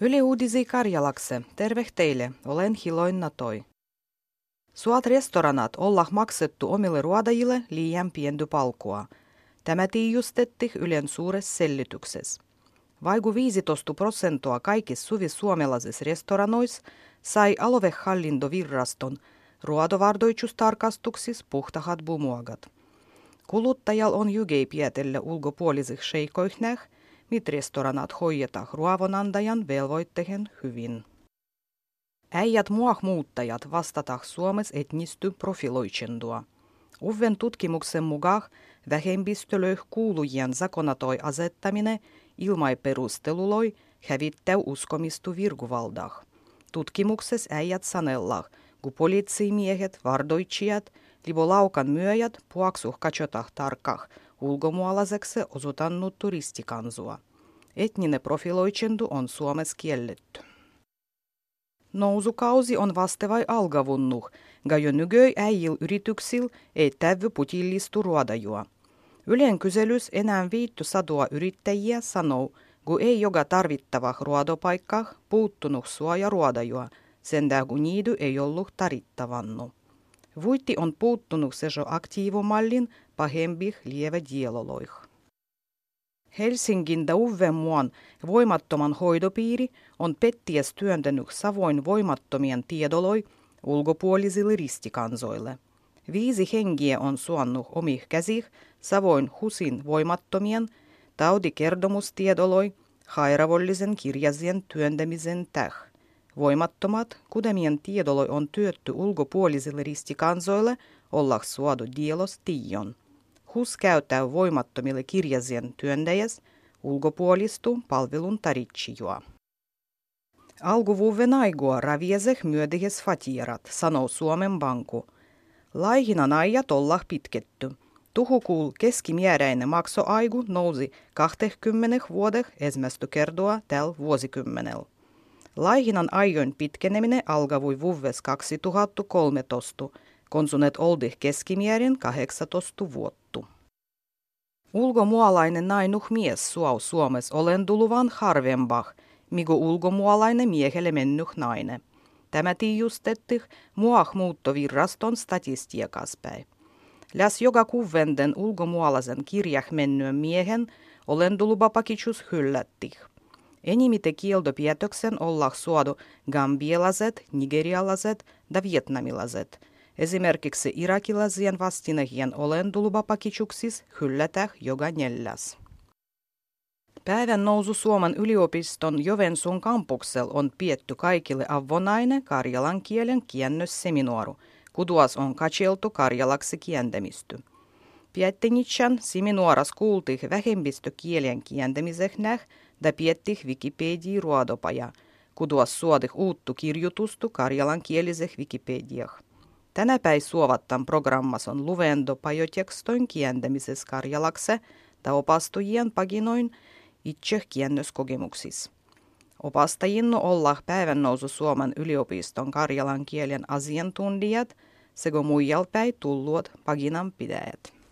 Yle Uudisi Karjalakse, terve teille, olen Hiloin Natoi. Suat restoranat olla maksettu omille ruodajille liian pienty palkua. Tämä tiijustetti Ylen suuressa sellityksessä. Vaiku 15 prosenttia kaikissa suvi suomalaisissa restoranoissa sai aluehallintovirraston ruodovardoitustarkastuksissa puhtahat bumuagat. Kuluttajal on jygei pietelle ulkopuolisih sheikoihnäh, mit restoranat hoidetaan ruovonantajan velvoittehen hyvin. Äijät muah muuttajat vastatah Suomessa etnisty profiloitsendua. Uven tutkimuksen mukaan vähemmistölöh kuulujien zakonatoi asettaminen ilmai perusteluloi hävittäy uskomistu virguvaldah. Tutkimuksessa äijät sanellah, kun poliitsimiehet, vardoitsijat, libo laukan myöjät puaksuh katsotah tarkah, ulkomualaiseksi osutannut turistikansua. Etninen profiloitsendu on Suomessa kielletty. Nousukausi on vastevai algavunnuh, ga jo nygöi äijil yrityksil ei tävy putillistu ruodajua. Ylen kyselys enää viitty sadua yrittäjiä sanoo, kun ei joka tarvittava ruodopaikka puuttunut suoja ruodajua, sen kun niidy ei ollut tarittavannu. Vuitti on puuttunut sejo aktiivomallin pahembih lieve dieloloih. Helsingin muan voimattoman hoidopiiri on petties työntänyt savoin voimattomien tiedoloi ulkopuolisille ristikansoille. Viisi hengiä on suonnut omih käsih savoin husin voimattomien taudikerdomustiedoloi hairavollisen kirjasien työntämisen täh. Voimattomat kudemien tiedoloi on työtty ulkopuolisille ristikansoille olla suodu dielos tion. Hus käyttää voimattomille kirjasien työntäjäs ulkopuolistu palvelun taritsijua. Alkuvuoden aigua ravieseh myödihes fatierat, sanoo Suomen Banku. Laihinan ajat ollah pitketty. Tuhukuul keskimääräinen maksoaigu nousi 20 vuodeh ensimmäistä kertoa tällä vuosikymmenellä. Laihinan ajoin pitkeneminen alkavui vuves 2013, konsunet oldih keskimäärin 18 vuottu. Ulkomualainen nainuh mies suau Suomessa olenduluvan harvempah, migo ulkomualainen miehelle mennyt nainen. Tämä tiijustetti muah muuttovirraston statistiikaspäin. Läs joka kuvenden ulkomualaisen kirjah mennyn miehen olendulupapakitsus hyllättih. Enimite kieltopietoksen olla suodu gambialaiset, nigerialaiset ja vietnamilaiset. Esimerkiksi irakilaisien vastinehien olendulupapakitsuksissa hyllätään joka neljäs. Päivän nousu Suomen yliopiston Jovensuun kampuksella on pietty kaikille avonainen karjalan kielen kiennösseminuoru, kuduas on katseltu karjalaksi kientämisty. Piettenitsän seminuoras kuultih vähemmistökielien kientämisehnäh da piettih Wikipedia ruodopaja, kuduas suodih uuttu kirjutustu karjalan kieliseh Wikipediah. Tänä päin suovattan programmas on luvendo pajotekstoin kientämises karjalakse da opastujien paginoin – itse kiennöskokemuksissa. Opastajinnu olla päivän nousu Suomen yliopiston karjalan kielen asiantuntijat sekä muijalpäin tulluot paginan pidäjät.